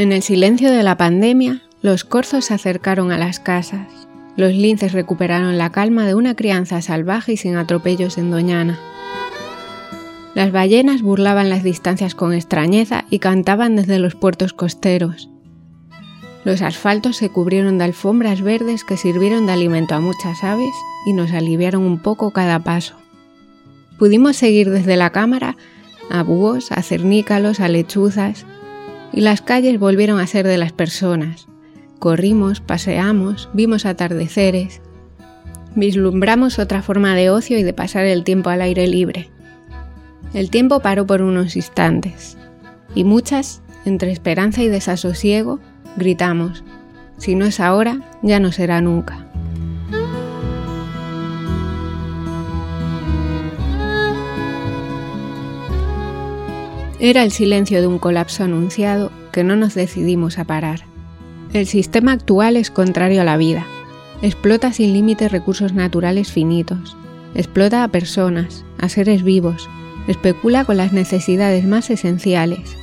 En el silencio de la pandemia, los corzos se acercaron a las casas. Los linces recuperaron la calma de una crianza salvaje y sin atropellos en Doñana. Las ballenas burlaban las distancias con extrañeza y cantaban desde los puertos costeros. Los asfaltos se cubrieron de alfombras verdes que sirvieron de alimento a muchas aves y nos aliviaron un poco cada paso. Pudimos seguir desde la cámara a búhos, a cernícalos, a lechuzas, y las calles volvieron a ser de las personas. Corrimos, paseamos, vimos atardeceres, vislumbramos otra forma de ocio y de pasar el tiempo al aire libre. El tiempo paró por unos instantes, y muchas, entre esperanza y desasosiego, gritamos, si no es ahora, ya no será nunca. Era el silencio de un colapso anunciado que no nos decidimos a parar. El sistema actual es contrario a la vida. Explota sin límites recursos naturales finitos. Explota a personas, a seres vivos. Especula con las necesidades más esenciales.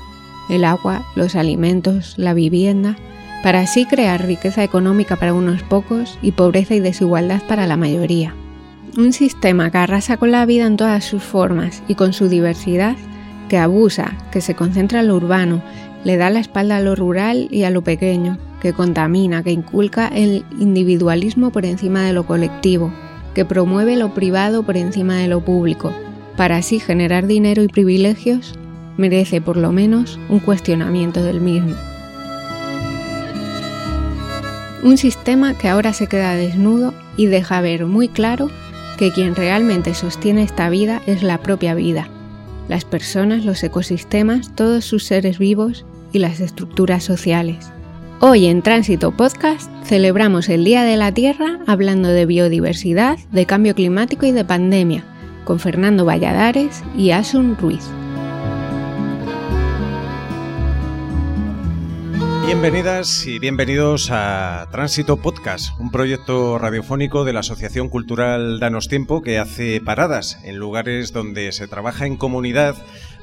El agua, los alimentos, la vivienda, para así crear riqueza económica para unos pocos y pobreza y desigualdad para la mayoría. Un sistema que arrasa con la vida en todas sus formas y con su diversidad, que abusa, que se concentra en lo urbano, le da la espalda a lo rural y a lo pequeño, que contamina, que inculca el individualismo por encima de lo colectivo, que promueve lo privado por encima de lo público, para así generar dinero y privilegios, merece por lo menos un cuestionamiento del mismo. Un sistema que ahora se queda desnudo y deja ver muy claro que quien realmente sostiene esta vida es la propia vida, las personas, los ecosistemas, todos sus seres vivos y las estructuras sociales. Hoy en Tránsito Podcast celebramos el Día de la Tierra hablando de biodiversidad, de cambio climático y de pandemia, con Fernando Valladares y Asun Ruiz. Bienvenidas y bienvenidos a Tránsito Podcast, un proyecto radiofónico de la Asociación Cultural Danos Tiempo que hace paradas en lugares donde se trabaja en comunidad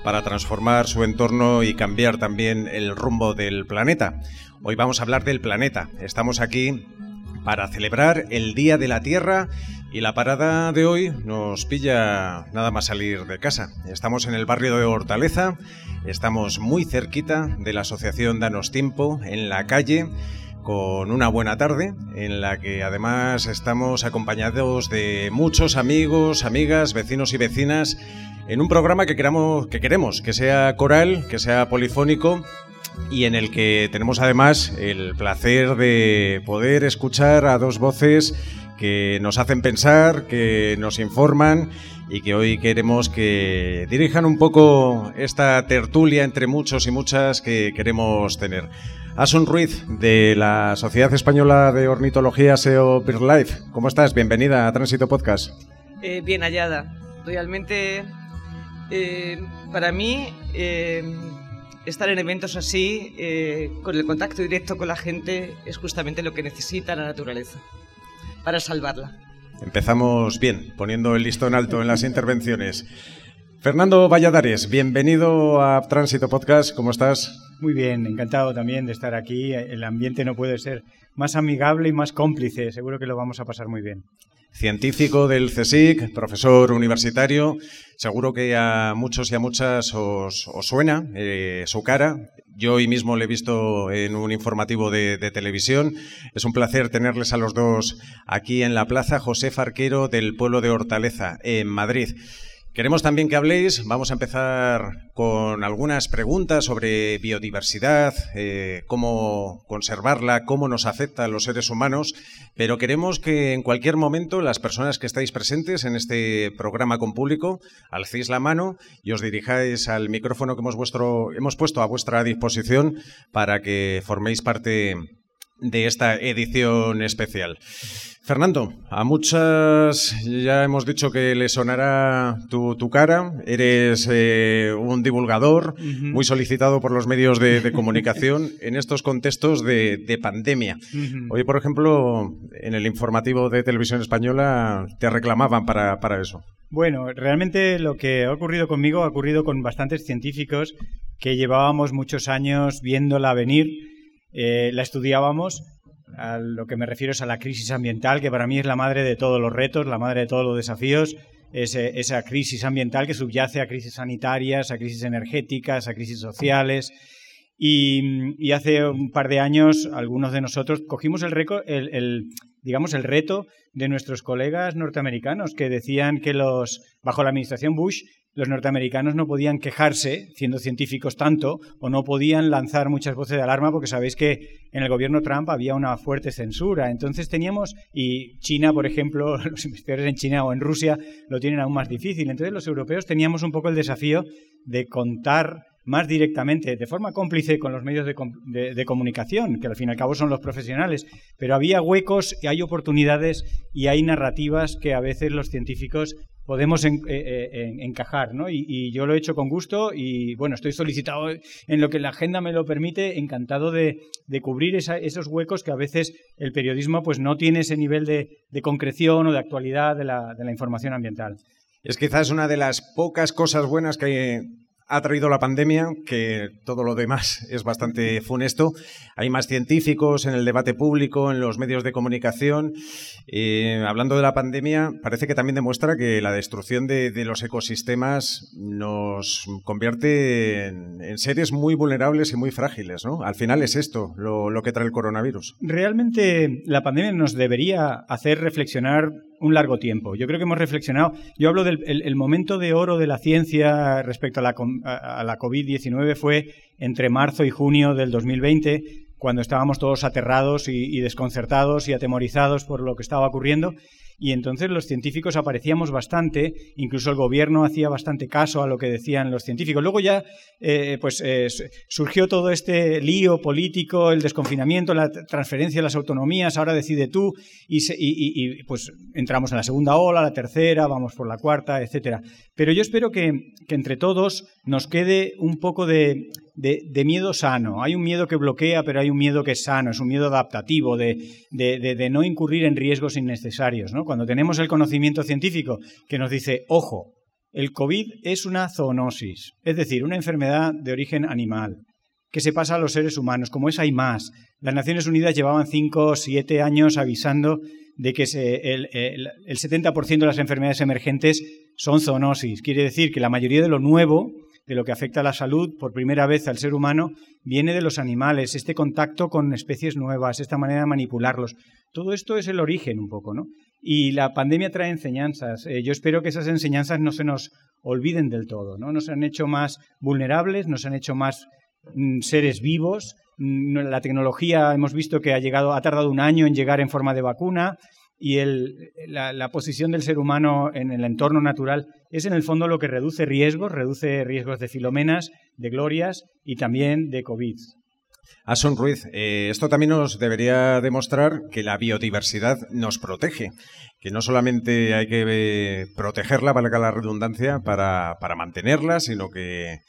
para transformar su entorno y cambiar también el rumbo del planeta. Hoy vamos a hablar del planeta. Estamos aquí para celebrar el Día de la Tierra y la parada de hoy nos pilla nada más salir de casa. Estamos en el barrio de Hortaleza, estamos muy cerquita de la asociación Danos Tiempo, en la calle, con una buena tarde, en la que además estamos acompañados de muchos amigos, amigas, vecinos y vecinas, en un programa que, queramos, que queremos que sea coral, que sea polifónico y en el que tenemos además el placer de poder escuchar a dos voces que nos hacen pensar, que nos informan y que hoy queremos que dirijan un poco esta tertulia entre muchos y muchas que queremos tener. Asun Ruiz, de la Sociedad Española de Ornitología SEO BirdLife. ¿Cómo estás? Bienvenida a Tránsito Podcast. Eh, bien hallada. Realmente, eh, para mí, eh, estar en eventos así, con el contacto directo con la gente, es justamente lo que necesita la naturaleza para salvarla. Empezamos bien, poniendo el listón alto en las intervenciones. Fernando Valladares, bienvenido a Tránsito Podcast, ¿cómo estás? Muy bien, encantado también de estar aquí. El ambiente no puede ser más amigable y más cómplice, seguro que lo vamos a pasar muy bien. Científico del CSIC, profesor universitario, seguro que a muchos y a muchas os, suena eh, su cara. Yo hoy mismo le he visto en un informativo de, televisión. Es un placer tenerles a los dos aquí en la plaza. José Farquero del pueblo de Hortaleza, en Madrid. Queremos también que habléis, vamos a empezar con algunas preguntas sobre biodiversidad, eh, cómo conservarla, cómo nos afecta a los seres humanos, pero queremos que en cualquier momento las personas que estáis presentes en este programa con público alcéis la mano y os dirijáis al micrófono que hemos, puesto a vuestra disposición para que forméis parte de esta edición especial. Fernando, a muchas ya hemos dicho que le sonará tu, cara. Eres eh, un divulgador muy solicitado por los medios de, comunicación en estos contextos de, pandemia. Hoy, por ejemplo, en el informativo de Televisión Española te reclamaban para eso. Bueno, realmente lo que ha ocurrido conmigo ha ocurrido con bastantes científicos que llevábamos muchos años viéndola venir, eh, la estudiábamos. A lo que me refiero es a la crisis ambiental, que para mí es la madre de todos los retos, la madre de todos los desafíos, esa crisis ambiental que subyace a crisis sanitarias, a crisis energéticas, a crisis sociales. Y, hace un par de años algunos de nosotros cogimos el, el, digamos, el reto de nuestros colegas norteamericanos que decían que los, bajo la administración Bush los norteamericanos no podían quejarse, siendo científicos tanto, o no podían lanzar muchas voces de alarma porque sabéis que en el gobierno Trump había una fuerte censura. Entonces teníamos, y China, por ejemplo, los investigadores en China o en Rusia lo tienen aún más difícil. Entonces los europeos teníamos un poco el desafío de contar más directamente, de forma cómplice con los medios de, comunicación, que al fin y al cabo son los profesionales, pero había huecos y hay oportunidades y hay narrativas que a veces los científicos podemos eh, eh, encajar, ¿no? Y, yo lo he hecho con gusto y, bueno, estoy solicitado en lo que la agenda me lo permite, encantado de, cubrir esos huecos que a veces el periodismo pues no tiene ese nivel de, concreción o de actualidad de la, de la información ambiental. Es quizás una de las pocas cosas buenas que ha traído la pandemia, que todo lo demás es bastante funesto. Hay más científicos en el debate público, en los medios de comunicación. Eh, hablando de la pandemia, parece que también demuestra que la destrucción de, los ecosistemas nos convierte en, seres muy vulnerables y muy frágiles. ¿no? Al final es esto lo, que trae el coronavirus. Realmente la pandemia nos debería hacer reflexionar un largo tiempo. Yo creo que hemos reflexionado. Yo hablo del el, momento de oro de la ciencia respecto a la, a, la COVID-19 fue entre marzo y junio del 2020, cuando estábamos todos aterrados y, desconcertados y atemorizados por lo que estaba ocurriendo y entonces los científicos aparecíamos bastante, incluso el gobierno hacía bastante caso a lo que decían los científicos. Luego ya eh, pues eh, surgió todo este lío político, el desconfinamiento, la transferencia de las autonomías, ahora decide tú, y, pues entramos en la segunda ola, la tercera, vamos por la cuarta, etcétera. Pero yo espero que entre todos nos quede un poco de, de, miedo sano. Hay un miedo que bloquea, pero hay un miedo que es sano, es un miedo adaptativo, de, de no incurrir en riesgos innecesarios. Cuando tenemos el conocimiento científico que nos dice, ojo, el COVID es una zoonosis, es decir, una enfermedad de origen animal que se pasa a los seres humanos. Como es, hay más. Las Naciones Unidas llevaban 5 o 7 años avisando de que el, el, el 70% de las enfermedades emergentes son zoonosis. Quiere decir que la mayoría de lo nuevo de lo que afecta a la salud por primera vez al ser humano viene de los animales, este contacto con especies nuevas, esta manera de manipularlos. Todo esto es el origen un poco, ¿no? Y la pandemia trae enseñanzas. Eh, yo espero que esas enseñanzas no se nos olviden del todo, ¿no? Nos han hecho más vulnerables, nos han hecho más mm, seres vivos. Mm, la tecnología hemos visto que ha llegado, ha tardado un año en llegar en forma de vacuna y la, posición del ser humano en el entorno natural es en el fondo lo que reduce riesgos, reduce riesgos de filomenas, de glorias y también de COVID. Ason Ruiz, eh, esto también nos debería demostrar que la biodiversidad nos protege, que no solamente hay que eh, protegerla, valga la redundancia, para, mantenerla, sino que,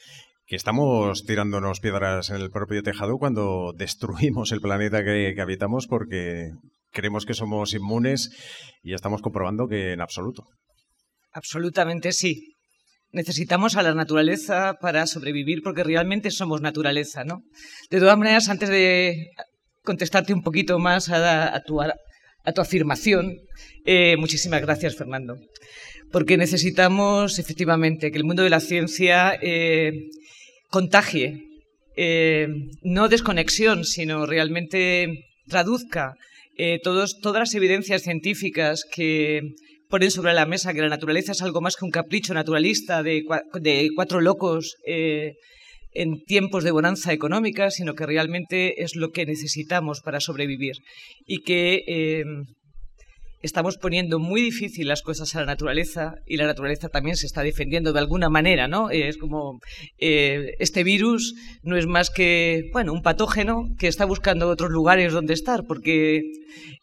estamos tirándonos piedras en el propio tejado cuando destruimos el planeta que habitamos porque creemos que somos inmunes y estamos comprobando que en absoluto. Absolutamente sí. Necesitamos a la naturaleza para sobrevivir porque realmente somos naturaleza, ¿no? De todas maneras, antes de contestarte un poquito más a, tu, afirmación, eh, muchísimas gracias, Fernando. Porque necesitamos efectivamente que el mundo de la ciencia eh, contagie, eh, no desconexión, sino realmente traduzca eh, todas las evidencias científicas que ponen sobre la mesa que la naturaleza es algo más que un capricho naturalista de, cuatro locos eh, en tiempos de bonanza económica, sino que realmente es lo que necesitamos para sobrevivir. Y que eh, estamos poniendo muy difícil las cosas a la naturaleza y la naturaleza también se está defendiendo de alguna manera, ¿no? Es como eh, este virus no es más que, bueno, un patógeno que está buscando otros lugares donde estar porque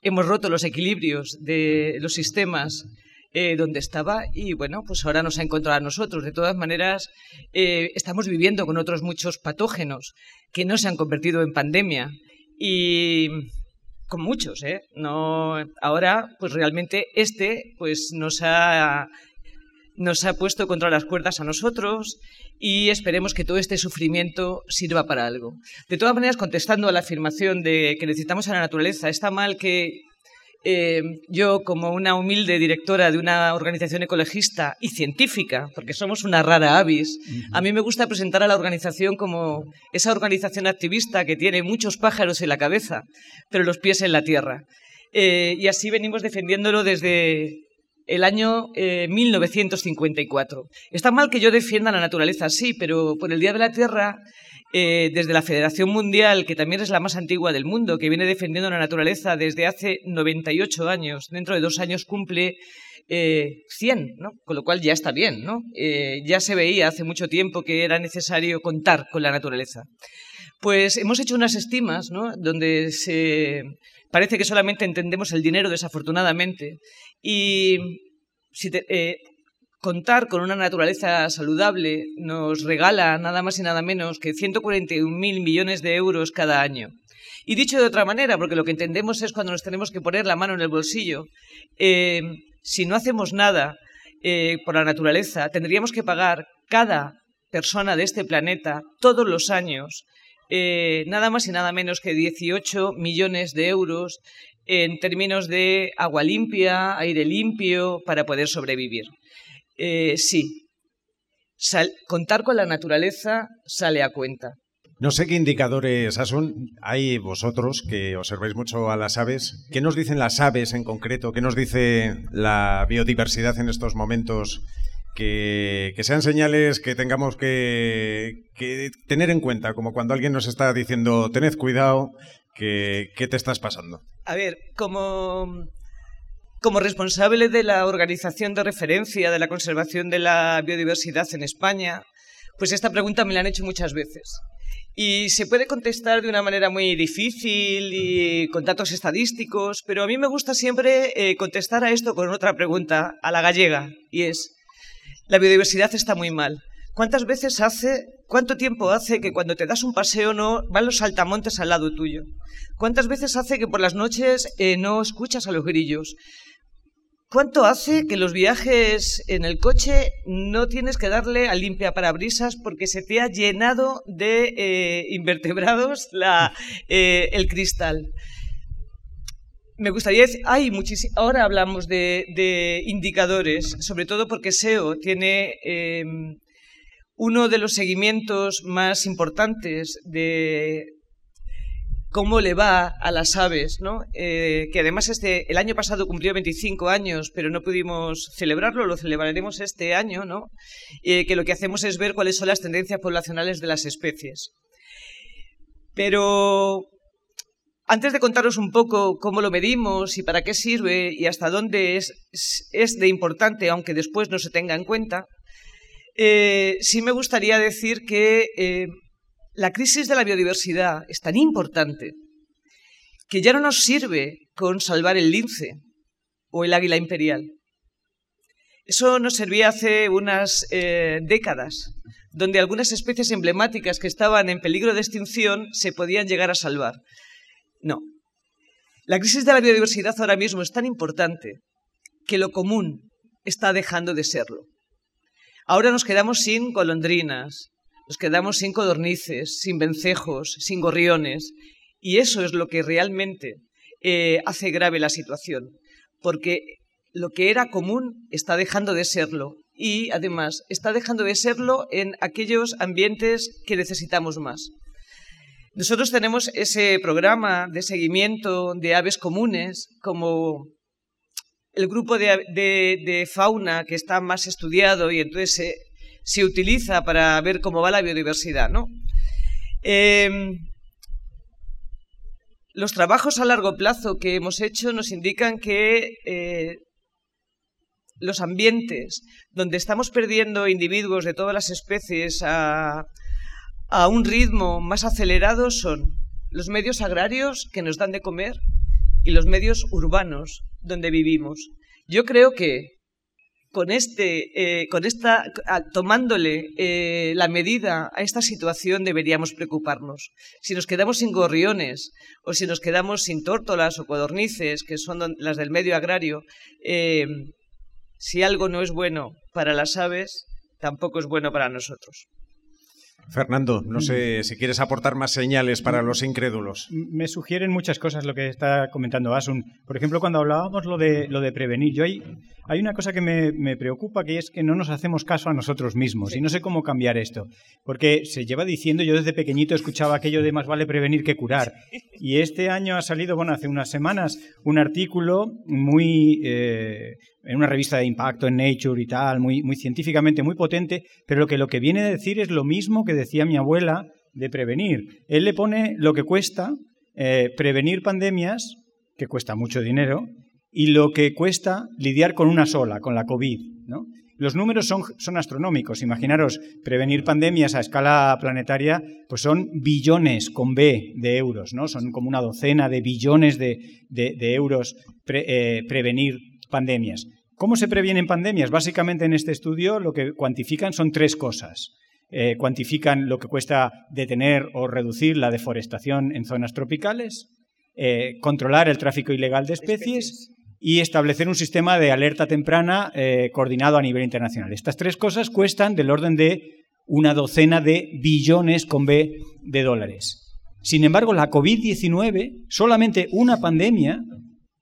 hemos roto los equilibrios de los sistemas eh, donde estaba y bueno, pues ahora nos ha encontrado a nosotros. De todas maneras, eh, estamos viviendo con otros muchos patógenos que no se han convertido en pandemia y con muchos, ¿eh? No, ahora, pues realmente este, pues nos ha nos ha puesto contra las cuerdas a nosotros y esperemos que todo este sufrimiento sirva para algo. De todas maneras, contestando a la afirmación de que necesitamos a la naturaleza, está mal que eh, yo, como una humilde directora de una organización ecologista y científica, porque somos una rara avis, a mí me gusta presentar a la organización como esa organización activista que tiene muchos pájaros en la cabeza, pero los pies en la tierra. Eh, y así venimos defendiéndolo desde el año 1954. Eh, Está mal que yo defienda la naturaleza, sí, pero por el Día de la Tierra eh, desde la Federación Mundial, que también es la más antigua del mundo, que viene defendiendo la naturaleza desde hace 98 años, dentro de dos años cumple 100, eh, ¿no? con lo cual ya está bien. ¿no? Eh, ya se veía hace mucho tiempo que era necesario contar con la naturaleza. Pues hemos hecho unas estimas ¿no? donde se... parece que solamente entendemos el dinero, desafortunadamente, y si contar con una naturaleza saludable nos regala nada más y nada menos que 141.000 millones de euros cada año. Y dicho de otra manera, porque lo que entendemos es cuando nos tenemos que poner la mano en el bolsillo, eh, si no hacemos nada eh, por la naturaleza, tendríamos que pagar cada persona de este planeta todos los años eh, nada más y nada menos que 18 millones de euros en términos de agua limpia, aire limpio, para poder sobrevivir. Eh, sí, contar con la naturaleza sale a cuenta. No sé qué indicadores son. Hay vosotros que observáis mucho a las aves. ¿Qué nos dicen las aves en concreto? ¿Qué nos dice la biodiversidad en estos momentos? Que, sean señales que tengamos que, tener en cuenta, como cuando alguien nos está diciendo, tened cuidado, que, ¿qué te estás pasando? A ver, como como responsable de la organización de referencia de la conservación de la biodiversidad en España, pues esta pregunta me la han hecho muchas veces. Y se puede contestar de una manera muy difícil y con datos estadísticos, pero a mí me gusta siempre eh, contestar a esto con otra pregunta, a la gallega, y es, la biodiversidad está muy mal. ¿Cuántas veces hace, cuánto tiempo hace que cuando te das un paseo no van los saltamontes al lado tuyo? ¿Cuántas veces hace que por las noches eh, no escuchas a los grillos? ¿Cuánto hace que los viajes en el coche no tienes que darle a limpia parabrisas porque se te ha llenado de eh, invertebrados eh, el cristal? Me gustaría decir, hay ahora hablamos de, indicadores, sobre todo porque SEO tiene em, uno de los seguimientos más importantes de, cómo le va a las aves, ¿no? Eh, que además este, el año pasado cumplió 25 años, pero no pudimos celebrarlo, lo celebraremos este año, ¿no? Eh, que lo que hacemos es ver cuáles son las tendencias poblacionales de las especies. Pero antes de contaros un poco cómo lo medimos y para qué sirve y hasta dónde es, es de importante, aunque después no se tenga en cuenta, eh, sí me gustaría decir que la crisis de la biodiversidad es tan importante que ya no nos sirve con salvar el lince o el águila imperial. Eso nos servía hace unas eh, décadas, donde algunas especies emblemáticas que estaban en peligro de extinción se podían llegar a salvar. No. La crisis de la biodiversidad ahora mismo es tan importante que lo común está dejando de serlo. Ahora nos quedamos sin golondrinas, nos quedamos sin codornices, sin vencejos, sin gorriones. Y eso es lo que realmente eh, hace grave la situación, porque lo que era común está dejando de serlo y además está dejando de serlo en aquellos ambientes que necesitamos más. Nosotros tenemos ese programa de seguimiento de aves comunes como el grupo de, fauna que está más estudiado y entonces se utiliza para ver cómo va la biodiversidad, ¿no? Em, los trabajos a largo plazo que hemos hecho nos indican que eh, los ambientes donde estamos perdiendo individuos de todas las especies a un ritmo más acelerado son los medios agrarios que nos dan de comer y los medios urbanos donde vivimos. Yo creo que con este, eh, con esta, tomándole eh, la medida a esta situación deberíamos preocuparnos. Si nos quedamos sin gorriones o si nos quedamos sin tórtolas o codornices, que son las del medio agrario, eh, si algo no es bueno para las aves, tampoco es bueno para nosotros. Fernando, no sé Mm. si quieres aportar más señales para los incrédulos. Me sugieren muchas cosas lo que está comentando Asun. Por ejemplo, cuando hablábamos lo de, lo de prevenir, yo hay, hay una cosa que me, me preocupa, que es que no nos hacemos caso a nosotros mismos. Y no sé cómo cambiar esto. Porque se lleva diciendo, yo desde pequeñito escuchaba aquello de más vale prevenir que curar. Y este año ha salido, bueno, hace unas semanas, un artículo muy... eh, en una revista de impacto en Nature y tal, muy, muy científicamente, muy potente, pero lo que, lo que viene a decir es lo mismo que decía mi abuela de prevenir. Él le pone lo que cuesta eh, prevenir pandemias, que cuesta mucho dinero, y lo que cuesta lidiar con una sola, con la COVID. Los números son, son astronómicos. Imaginaros, prevenir pandemias a escala planetaria, pues son billones con B de euros, ¿no? Son como una docena de billones de, de- euros eh, prevenir pandemias. ¿Cómo se previenen pandemias? Básicamente en este estudio lo que cuantifican son tres cosas. Eh, cuantifican lo que cuesta detener o reducir la deforestación en zonas tropicales, eh, controlar el tráfico ilegal de especies y establecer un sistema de alerta temprana eh, coordinado a nivel internacional. Estas tres cosas cuestan del orden de una docena de billones con B de dólares. Sin embargo, la COVID-19, solamente una pandemia,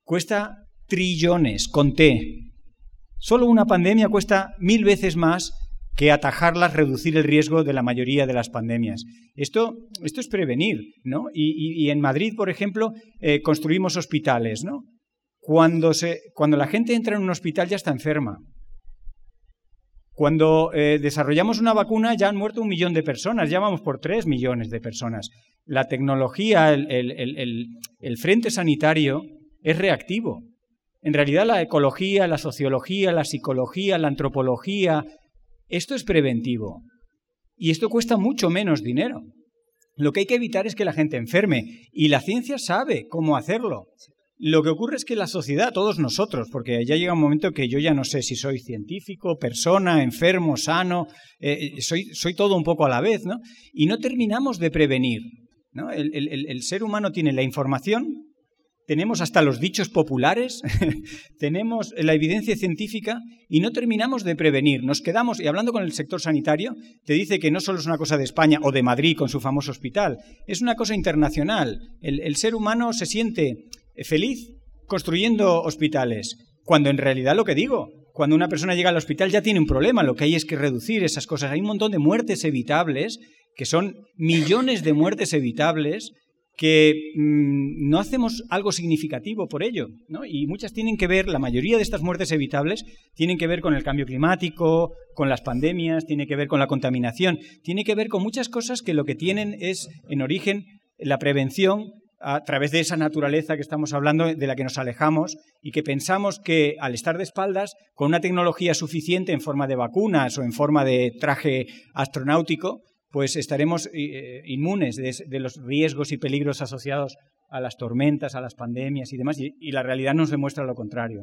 cuesta trillones con T. Solo una pandemia cuesta mil veces más que atajarlas, reducir el riesgo de la mayoría de las pandemias. Esto, esto es prevenir, ¿no? Y, en Madrid, por ejemplo, eh, construimos hospitales, ¿no? Cuando, se, cuando la gente entra en un hospital ya está enferma. Cuando eh, desarrollamos una vacuna ya han muerto un millón de personas, ya vamos por tres millones de personas. La tecnología, el- el- el frente sanitario es reactivo. En realidad la ecología, la sociología, la psicología, la antropología, esto es preventivo. Y esto cuesta mucho menos dinero. Lo que hay que evitar es que la gente enferme. Y la ciencia sabe cómo hacerlo. Lo que ocurre es que la sociedad, todos nosotros, porque ya llega un momento que yo ya no sé si soy científico, persona, enfermo, sano, eh, soy, soy todo un poco a la vez, ¿no? Y no terminamos de prevenir. el ser humano tiene la información, tenemos hasta los dichos populares, tenemos la evidencia científica y no terminamos de prevenir. Nos quedamos, y hablando con el sector sanitario, te dice que no solo es una cosa de España o de Madrid con su famoso hospital, es una cosa internacional. El, ser humano se siente feliz construyendo hospitales, cuando en realidad lo que digo, cuando una persona llega al hospital ya tiene un problema, lo que hay es que reducir esas cosas. Hay un montón de muertes evitables, que son millones de muertes evitables, que mm, no hacemos algo significativo por ello, ¿no? Y muchas tienen que ver, la mayoría de estas muertes evitables tienen que ver con el cambio climático, con las pandemias, tiene que ver con la contaminación, tiene que ver con muchas cosas que lo que tienen es en origen la prevención a través de esa naturaleza que estamos hablando, de la que nos alejamos y que pensamos que al estar de espaldas, con una tecnología suficiente en forma de vacunas o en forma de traje astronáutico, pues estaremos eh, inmunes de, los riesgos y peligros asociados a las tormentas, a las pandemias y demás, y, la realidad nos demuestra lo contrario.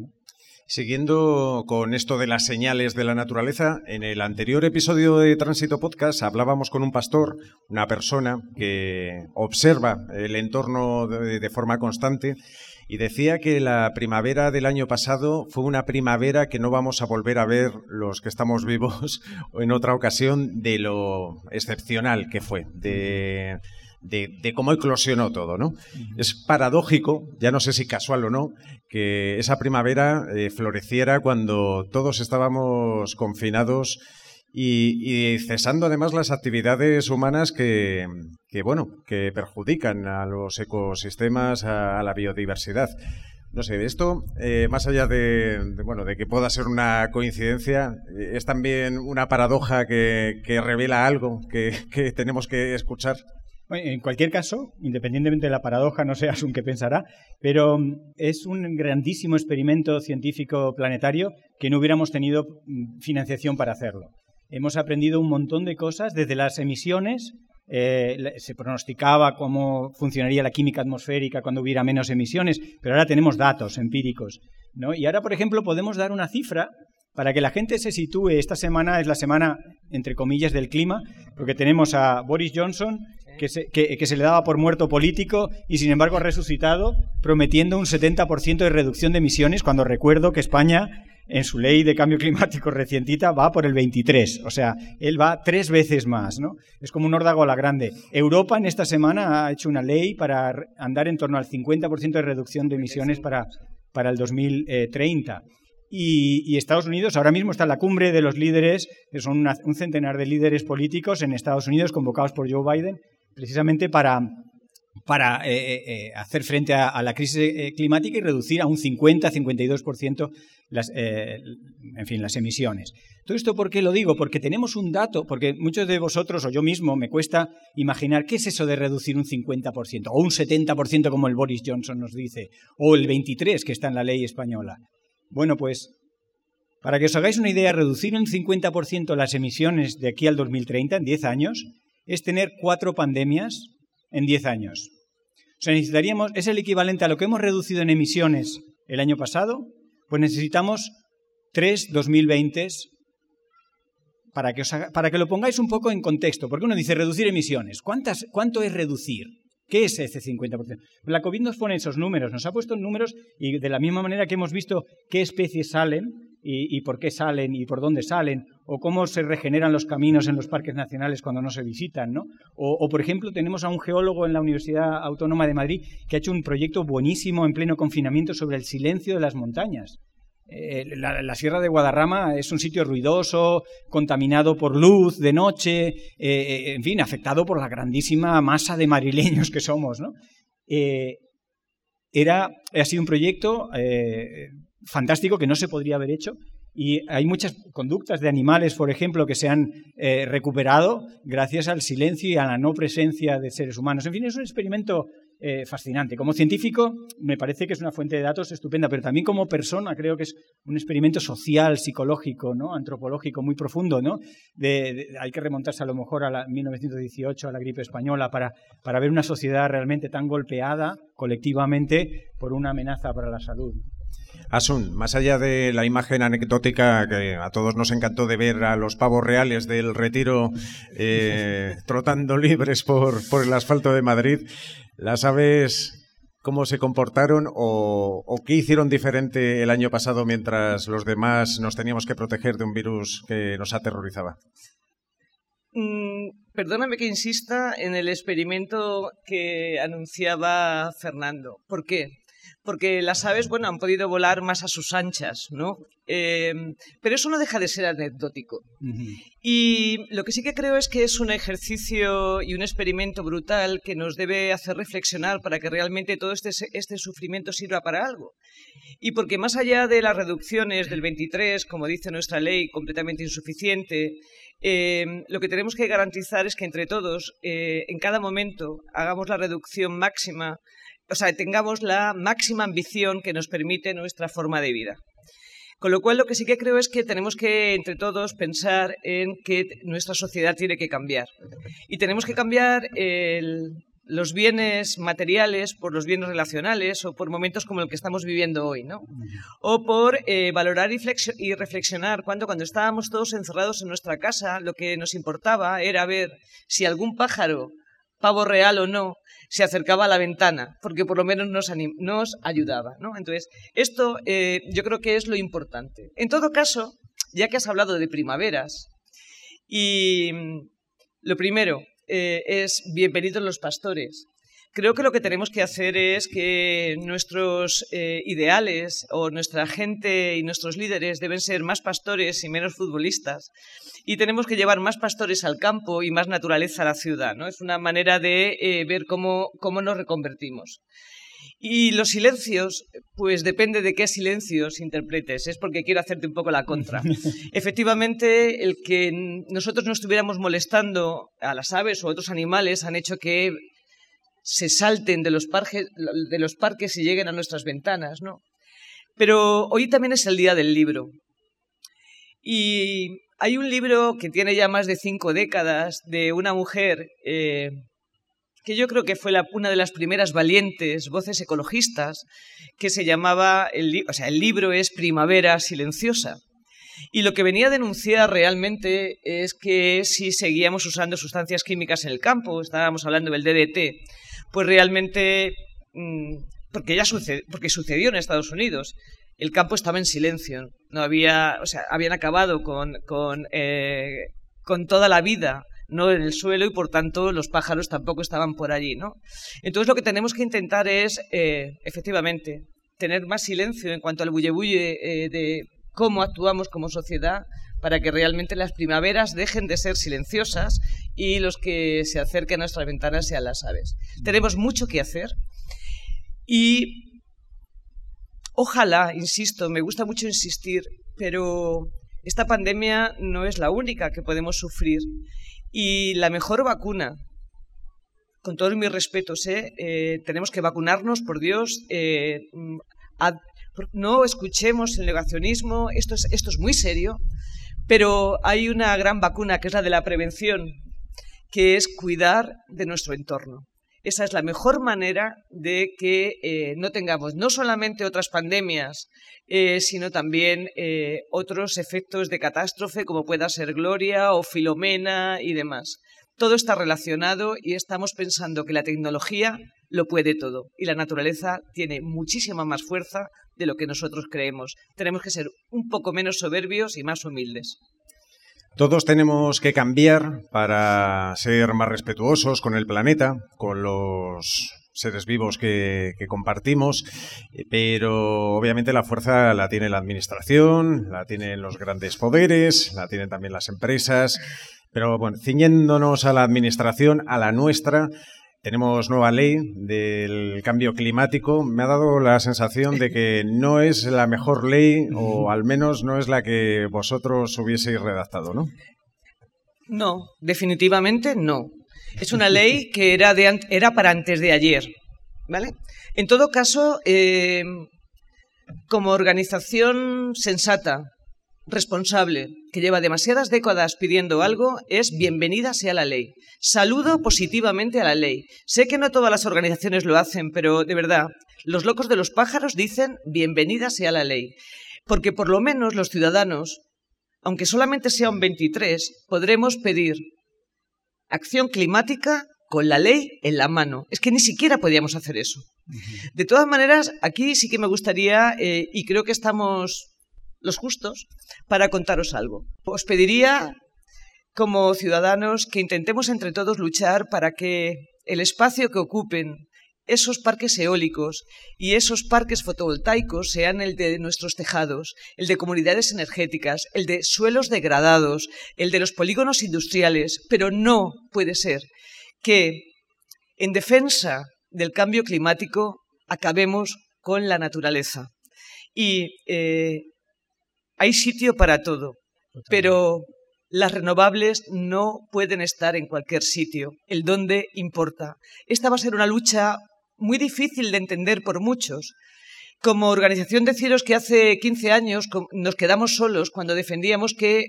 Siguiendo con esto de las señales de la naturaleza, en el anterior episodio de Tránsito Podcast hablábamos con un pastor, una persona que observa el entorno de, forma constante y decía que la primavera del año pasado fue una primavera que no vamos a volver a ver los que estamos vivos en otra ocasión de lo excepcional que fue, de de, de, cómo eclosionó todo, ¿no? Es paradójico, ya no sé si casual o no, que esa primavera eh, floreciera cuando todos estábamos confinados y, y, cesando además las actividades humanas que, que, bueno, que perjudican a los ecosistemas, a, a la biodiversidad. No sé, de esto, eh, más allá de, de, bueno, de que pueda ser una coincidencia, es también una paradoja que, que revela algo que, que tenemos que escuchar. En cualquier caso, independientemente de la paradoja, no sé Asun qué pensará, pero mm, es un grandísimo experimento científico planetario que no hubiéramos tenido mm, financiación para hacerlo. Hemos aprendido un montón de cosas desde las emisiones. Eh, se pronosticaba cómo funcionaría la química atmosférica cuando hubiera menos emisiones, pero ahora tenemos datos empíricos. ¿no? Y ahora, por ejemplo, podemos dar una cifra para que la gente se sitúe. Esta semana es la semana, entre comillas, del clima, porque tenemos a Boris Johnson, que se, le daba por muerto político y sin embargo ha resucitado prometiendo un 70% de reducción de emisiones cuando recuerdo que España en su ley de cambio climático recientita va por el 23, o sea, él va tres veces más, ¿no? Es como un órdago a la grande. Europa en esta semana ha hecho una ley para andar en torno al 50% de reducción de emisiones para, para el 2030. Y, Estados Unidos ahora mismo está en la cumbre de los líderes, que son un centenar de líderes políticos en Estados Unidos convocados por Joe Biden, precisamente para, para eh, eh, eh, hacer frente a, la crisis climática y reducir a un 50-52% las, en fin, las emisiones. Todo esto, ¿por qué lo digo? Porque tenemos un dato, porque muchos de vosotros o yo mismo me cuesta imaginar qué es eso de reducir un 50% o un 70% como el Boris Johnson nos dice, o el 23% que está en la ley española. Bueno, pues para que os hagáis una idea, reducir un 50% las emisiones de aquí al 2030, en 10 años, es tener cuatro pandemias en 10 años. O sea, necesitaríamos, es el equivalente a lo que hemos reducido en emisiones el año pasado, pues necesitamos tres 2020 para que, para que lo pongáis un poco en contexto, porque uno dice reducir emisiones. ¿Cuántas, ¿Cuánto es reducir? ¿Qué es ese 50%? La COVID nos pone esos números, nos ha puesto números y de la misma manera que hemos visto qué especies salen y, por qué salen y por dónde salen, o cómo se regeneran los caminos en los parques nacionales cuando no se visitan, ¿no? O, por ejemplo, tenemos a un geólogo en la Universidad Autónoma de Madrid que ha hecho un proyecto buenísimo en pleno confinamiento sobre el silencio de las montañas. Eh, la, Sierra de Guadarrama es un sitio ruidoso, contaminado por luz de noche, eh, eh, en fin, afectado por la grandísima masa de madrileños que somos. ¿no? era, ha sido un proyecto fantástico que no se podría haber hecho y hay muchas conductas de animales, por ejemplo, que se han recuperado gracias al silencio y a la no presencia de seres humanos. En fin, es un experimento eh, fascinante. Como científico me parece que es una fuente de datos estupenda, pero también como persona creo que es un experimento social, psicológico, ¿no? antropológico muy profundo. ¿no? hay que remontarse a lo mejor a la 1918, a la gripe española, para, para ver una sociedad realmente tan golpeada colectivamente por una amenaza para la salud. Asun, más allá de la imagen anecdótica que a todos nos encantó de ver a los pavos reales del retiro eh, trotando libres por, por el asfalto de Madrid, ¿Las aves cómo se comportaron o, qué hicieron diferente el año pasado mientras los demás nos teníamos que proteger de un virus que nos aterrorizaba? Mm, perdóname que insista en el experimento que anunciaba Fernando. ¿Por qué? Porque las aves, bueno, han podido volar más a sus anchas, ¿no? Eh, pero eso no deja de ser anecdótico. Y lo que sí que creo es que es un ejercicio y un experimento brutal que nos debe hacer reflexionar para que realmente todo este, este sufrimiento sirva para algo. Y porque más allá de las reducciones del 23, como dice nuestra ley, completamente insuficiente, eh, lo que tenemos que garantizar es que entre todos, eh, en cada momento, hagamos la reducción máxima o sea, tengamos la máxima ambición que nos permite nuestra forma de vida. Con lo cual, lo que sí que creo es que tenemos que, entre todos, pensar en que nuestra sociedad tiene que cambiar. Y tenemos que cambiar los bienes materiales por los bienes relacionales o por momentos como el que estamos viviendo hoy, ¿no? O por eh, valorar y, y reflexionar cuando, cuando estábamos todos encerrados en nuestra casa, lo que nos importaba era ver si algún pájaro, pavo real o no, se acercaba a la ventana, porque por lo menos nos, ayudaba. ¿no? Entonces, esto eh, yo creo que es lo importante. En todo caso, ya que has hablado de primaveras, y mm, lo primero eh, es bienvenidos los pastores. Creo que lo que tenemos que hacer es que nuestros eh, ideales o nuestra gente y nuestros líderes deben ser más pastores y menos futbolistas. Y tenemos que llevar más pastores al campo y más naturaleza a la ciudad. ¿no? Es una manera de eh, ver cómo, cómo nos reconvertimos. Y los silencios, pues depende de qué silencios interpretes. Es porque quiero hacerte un poco la contra. Efectivamente, el que nosotros no estuviéramos molestando a las aves o a otros animales han hecho que se salten de los, parques, de los parques y lleguen a nuestras ventanas, ¿no? Pero hoy también es el día del libro. Y hay un libro que tiene ya más de cinco décadas de una mujer eh, que yo creo que fue una de las primeras valientes voces ecologistas, que se llamaba, el, o sea, el libro es Primavera Silenciosa. Y lo que venía a denunciar realmente es que si seguíamos usando sustancias químicas en el campo, estábamos hablando del DDT, pues realmente, mm, porque ya sucede, porque sucedió en Estados Unidos, el campo estaba en silencio. No había, o sea, habían acabado con, eh, con toda la vida no en el suelo y por tanto los pájaros tampoco estaban por allí, ¿no? Entonces lo que tenemos que intentar es, eh, efectivamente, tener más silencio en cuanto al bulle eh, de cómo actuamos como sociedad para que realmente las primaveras dejen de ser silenciosas y los que se acerquen a nuestras ventanas sean las aves. Tenemos mucho que hacer y ojalá, insisto, me gusta mucho insistir, pero esta pandemia no es la única que podemos sufrir y la mejor vacuna, con todos mis respetos, ¿eh? Eh, tenemos que vacunarnos, por Dios, eh, no escuchemos el negacionismo, esto es, esto es muy serio, pero hay una gran vacuna que es la de la prevención, que es cuidar de nuestro entorno. Esa es la mejor manera de que eh, no tengamos no solamente otras pandemias, eh, sino también eh, otros efectos de catástrofe como pueda ser Gloria o Filomena y demás. Todo está relacionado y estamos pensando que la tecnología lo puede todo y la naturaleza tiene muchísima más fuerza de lo que nosotros creemos. Tenemos que ser un poco menos soberbios y más humildes. Todos tenemos que cambiar para ser más respetuosos con el planeta, con los seres vivos que, compartimos, pero obviamente la fuerza la tiene la administración, la tienen los grandes poderes, la tienen también las empresas, pero bueno, ciñéndonos a la administración, a la nuestra, tenemos nueva ley del cambio climático. Me ha dado la sensación de que no es la mejor ley, o al menos no es la que vosotros hubieseis redactado, ¿no? No, definitivamente no. Es una ley que era, de, era para antes de ayer. ¿vale? En todo caso, eh, como organización sensata, responsable, que lleva demasiadas décadas pidiendo algo, es bienvenida sea la ley. Saludo positivamente a la ley. Sé que no todas las organizaciones lo hacen, pero de verdad, los locos de los pájaros dicen bienvenida sea la ley. Porque por lo menos los ciudadanos, aunque solamente sea un 23, podremos pedir acción climática con la ley en la mano. Es que ni siquiera podíamos hacer eso. De todas maneras, aquí sí que me gustaría, eh, y creo que estamos los justos, para contaros algo. Os pediría, como ciudadanos, que intentemos entre todos luchar para que el espacio que ocupen esos parques eólicos y esos parques fotovoltaicos sean el de nuestros tejados, el de comunidades energéticas, el de suelos degradados, el de los polígonos industriales, pero no puede ser que en defensa del cambio climático acabemos con la naturaleza. Y eh, hay sitio para todo, pero las renovables no pueden estar en cualquier sitio. El dónde importa. Esta va a ser una lucha muy difícil de entender por muchos. Como organización deciros que hace 15 años nos quedamos solos cuando defendíamos que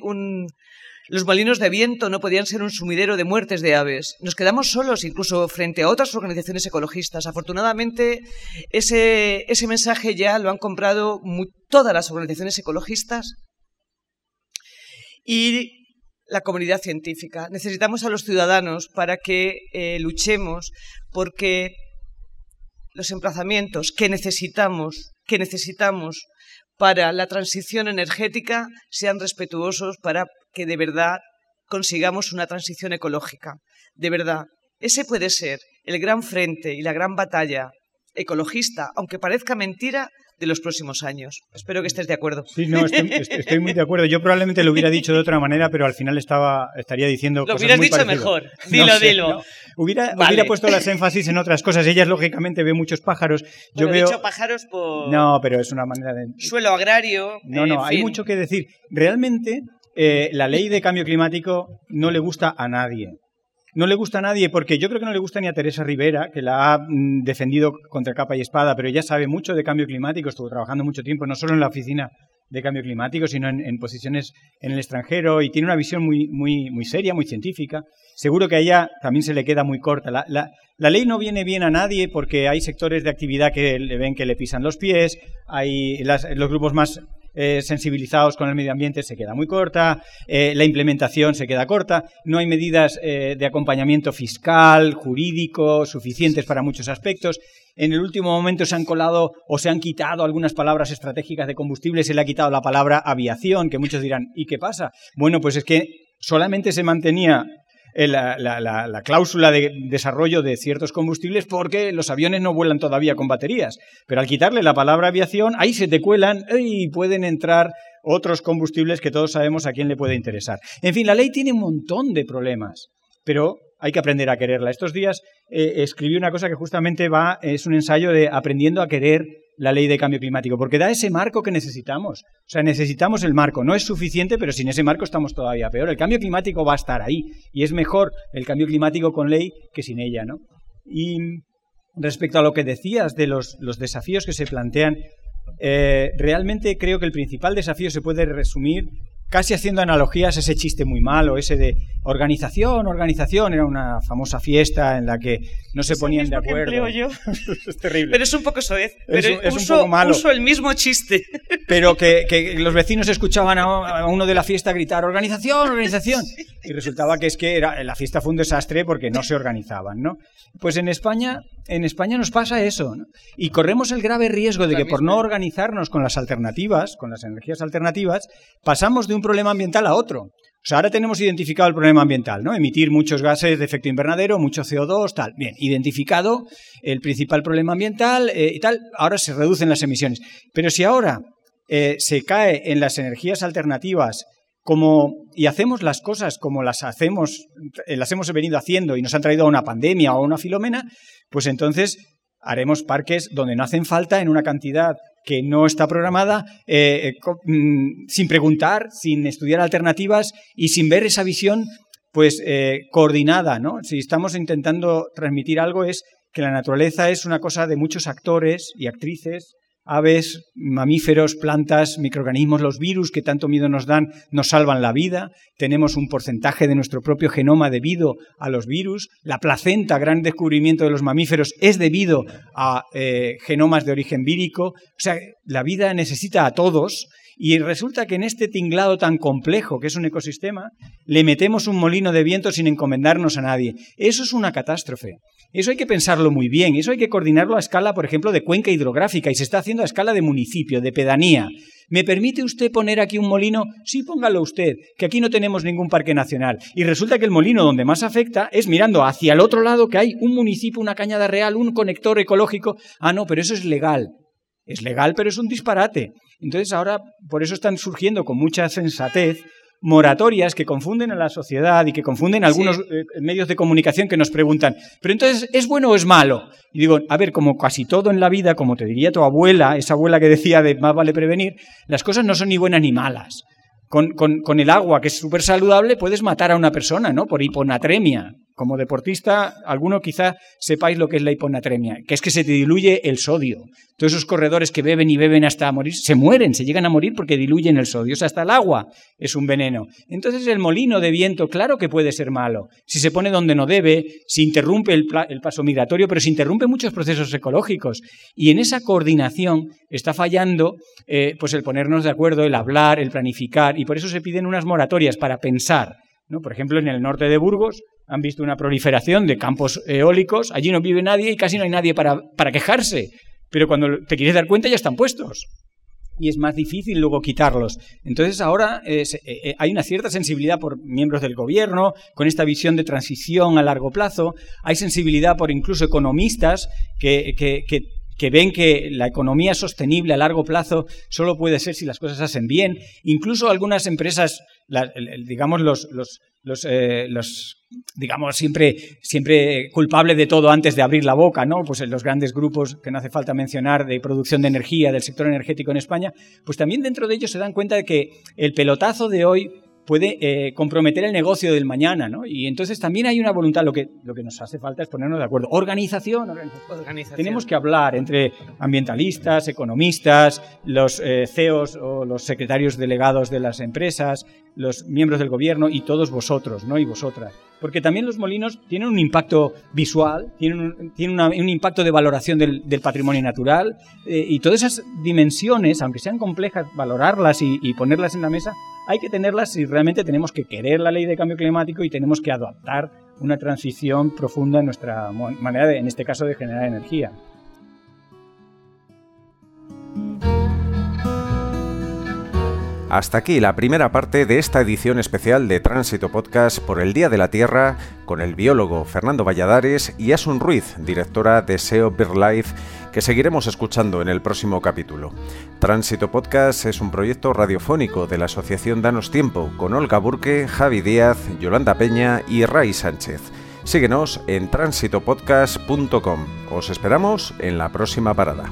los molinos de viento no podían ser un sumidero de muertes de aves. Nos quedamos solos incluso frente a otras organizaciones ecologistas. Afortunadamente, ese, ese mensaje ya lo han comprado todas las organizaciones ecologistas y la comunidad científica. Necesitamos a los ciudadanos para que eh, luchemos porque los emplazamientos que necesitamos, que necesitamos para la transición energética sean respetuosos para que de verdad consigamos una transición ecológica. De verdad, ese puede ser el gran frente y la gran batalla ecologista, aunque parezca mentira, de los próximos años. Espero que estés de acuerdo. Sí, no, estoy, muy de acuerdo. Yo probablemente lo hubiera dicho de otra manera, pero al final estaba, estaría diciendo lo cosas hubieras dicho mejor. Dilo, dilo. Hubiera, hubiera, puesto las énfasis en otras cosas. Ellas, lógicamente, ve muchos pájaros. Yo veo... dicho pájaros por... No, pero es una manera de... Suelo agrario... No, no, hay mucho que decir. Realmente, eh, la ley de cambio climático no le gusta a nadie no le gusta a nadie porque yo creo que no le gusta ni a Teresa Rivera, que la ha mm, defendido contra capa y espada, pero ella sabe mucho de cambio climático, estuvo trabajando mucho tiempo, no solo en la oficina de cambio climático, sino en, posiciones en el extranjero y tiene una visión muy, muy, muy seria, muy científica. Seguro que a ella también se le queda muy corta. La, la, ley no viene bien a nadie porque hay sectores de actividad que le ven que le pisan los pies, hay los grupos más eh, sensibilizados con el medio ambiente se queda muy corta, eh, la implementación se queda corta, no hay medidas eh, de acompañamiento fiscal, jurídico, suficientes para muchos aspectos. En el último momento se han colado o se han quitado algunas palabras estratégicas de combustible, se le ha quitado la palabra aviación, que muchos dirán, ¿y qué pasa? Bueno, pues es que solamente se mantenía eh, la, cláusula de desarrollo de ciertos combustibles porque los aviones no vuelan todavía con baterías. Pero al quitarle la palabra aviación, ahí se te cuelan y pueden entrar otros combustibles que todos sabemos a quién le puede interesar. En fin, la ley tiene un montón de problemas, pero hay que aprender a quererla. Estos días eh, escribí una cosa que justamente va, es un ensayo de aprendiendo a querer la ley de cambio climático, porque da ese marco que necesitamos. O sea, necesitamos el marco. No es suficiente, pero sin ese marco estamos todavía peor. El cambio climático va a estar ahí y es mejor el cambio climático con ley que sin ella, ¿no? Y respecto a lo que decías de los, los desafíos que se plantean, eh, realmente creo que el principal desafío se puede resumir casi haciendo analogías ese chiste muy malo, ese de organización, organización, era una famosa fiesta en la que no se ponían de acuerdo. yo. es terrible. Pero es un poco soez. Pero es, uso, un poco malo. uso el mismo chiste. Pero que, los vecinos escuchaban a, uno de la fiesta gritar organización, organización. Y resultaba que es que era, la fiesta fue un desastre porque no se organizaban, ¿no? Pues en España, en España nos pasa eso, ¿no? Y corremos el grave riesgo de que por no organizarnos con las alternativas, con las energías alternativas, pasamos de un problema ambiental a otro. O sea, ahora tenemos identificado el problema ambiental, ¿no? Emitir muchos gases de efecto invernadero, mucho CO2, tal. Bien, identificado el principal problema ambiental eh, y tal, ahora se reducen las emisiones. Pero si ahora eh, se cae en las energías alternativas como, y hacemos las cosas como las hacemos, eh, las hemos venido haciendo y nos han traído a una pandemia o a una filomena, pues entonces haremos parques donde no hacen falta en una cantidad que no está programada, eh, eh, mm, sin preguntar, sin estudiar alternativas y sin ver esa visión pues eh, coordinada. ¿no? Si estamos intentando transmitir algo es que la naturaleza es una cosa de muchos actores y actrices aves, mamíferos, plantas, microorganismos, los virus que tanto miedo nos dan, nos salvan la vida. Tenemos un porcentaje de nuestro propio genoma debido a los virus. La placenta, gran descubrimiento de los mamíferos, es debido a eh, genomas de origen vírico. O sea, la vida necesita a todos. Y resulta que en este tinglado tan complejo que es un ecosistema, le metemos un molino de viento sin encomendarnos a nadie. Eso es una catástrofe. Eso hay que pensarlo muy bien, eso hay que coordinarlo a escala, por ejemplo, de cuenca hidrográfica y se está haciendo a escala de municipio, de pedanía. ¿Me permite usted poner aquí un molino? Sí, póngalo usted, que aquí no tenemos ningún parque nacional. Y resulta que el molino donde más afecta es mirando hacia el otro lado que hay un municipio, una cañada real, un conector ecológico. Ah, no, pero eso es legal. Es legal, pero es un disparate. Entonces ahora, por eso están surgiendo con mucha sensatez moratorias que confunden a la sociedad y que confunden a algunos eh, medios de comunicación que nos preguntan, pero entonces, ¿es bueno o es malo? Y digo, a ver, como casi todo en la vida, como te diría tu abuela, esa abuela que decía de más vale prevenir, las cosas no son ni buenas ni malas. Con, con el agua, que es súper saludable, puedes matar a una persona, ¿no? Por hiponatremia. Como deportista, alguno quizá sepáis lo que es la hiponatremia, que es que se te diluye el sodio. Todos esos corredores que beben y beben hasta morir, se mueren, se llegan a morir porque diluyen el sodio. O sea, hasta el agua es un veneno. Entonces el molino de viento, claro que puede ser malo. Si se pone donde no debe, si interrumpe el, paso migratorio, pero se interrumpe muchos procesos ecológicos. Y en esa coordinación está fallando eh, pues el ponernos de acuerdo, el hablar, el planificar, y por eso se piden unas moratorias para pensar. ¿no? Por ejemplo, en el norte de Burgos han visto una proliferación de campos eólicos, allí no vive nadie y casi no hay nadie para, para quejarse, pero cuando te quieres dar cuenta ya están puestos. Y es más difícil luego quitarlos. Entonces ahora eh, eh, hay una cierta sensibilidad por miembros del gobierno, con esta visión de transición a largo plazo, hay sensibilidad por incluso economistas que ven que la economía sostenible a largo plazo solo puede ser si las cosas hacen bien. Incluso algunas empresas, digamos, los, eh, los, digamos, siempre, siempre culpables de todo antes de abrir la boca, ¿no? Pues en los grandes grupos que no hace falta mencionar de producción de energía del sector energético en España, pues también dentro de ellos se dan cuenta de que el pelotazo de hoy puede eh, comprometer el negocio del mañana, ¿no? Y entonces también hay una voluntad, lo que, lo que nos hace falta es ponernos de acuerdo. Organización, organización. Tenemos que hablar entre ambientalistas, economistas, los eh, CEOs o los secretarios delegados de las empresas, los miembros del gobierno y todos vosotros, ¿no? Y vosotras. Porque también los molinos tienen un impacto visual, tienen un, tienen un impacto de valoración del, patrimonio natural eh, y todas esas dimensiones, aunque sean complejas, valorarlas y, y ponerlas en la mesa, hay que tenerlas si realmente tenemos que querer la ley de cambio climático y tenemos que adaptar una transición profunda en nuestra manera, de, en este caso, de generar energía. Hasta aquí la primera parte de esta edición especial de Tránsito Podcast por el Día de la Tierra con el biólogo Fernando Valladares y Asun Ruiz, directora de SEO BirdLife, que seguiremos escuchando en el próximo capítulo. Tránsito Podcast es un proyecto radiofónico de la Asociación Danos Tiempo con Olga Burque, Javi Díaz, Yolanda Peña y Ray Sánchez. Síguenos en tránsitopodcast.com. Os esperamos en la próxima parada.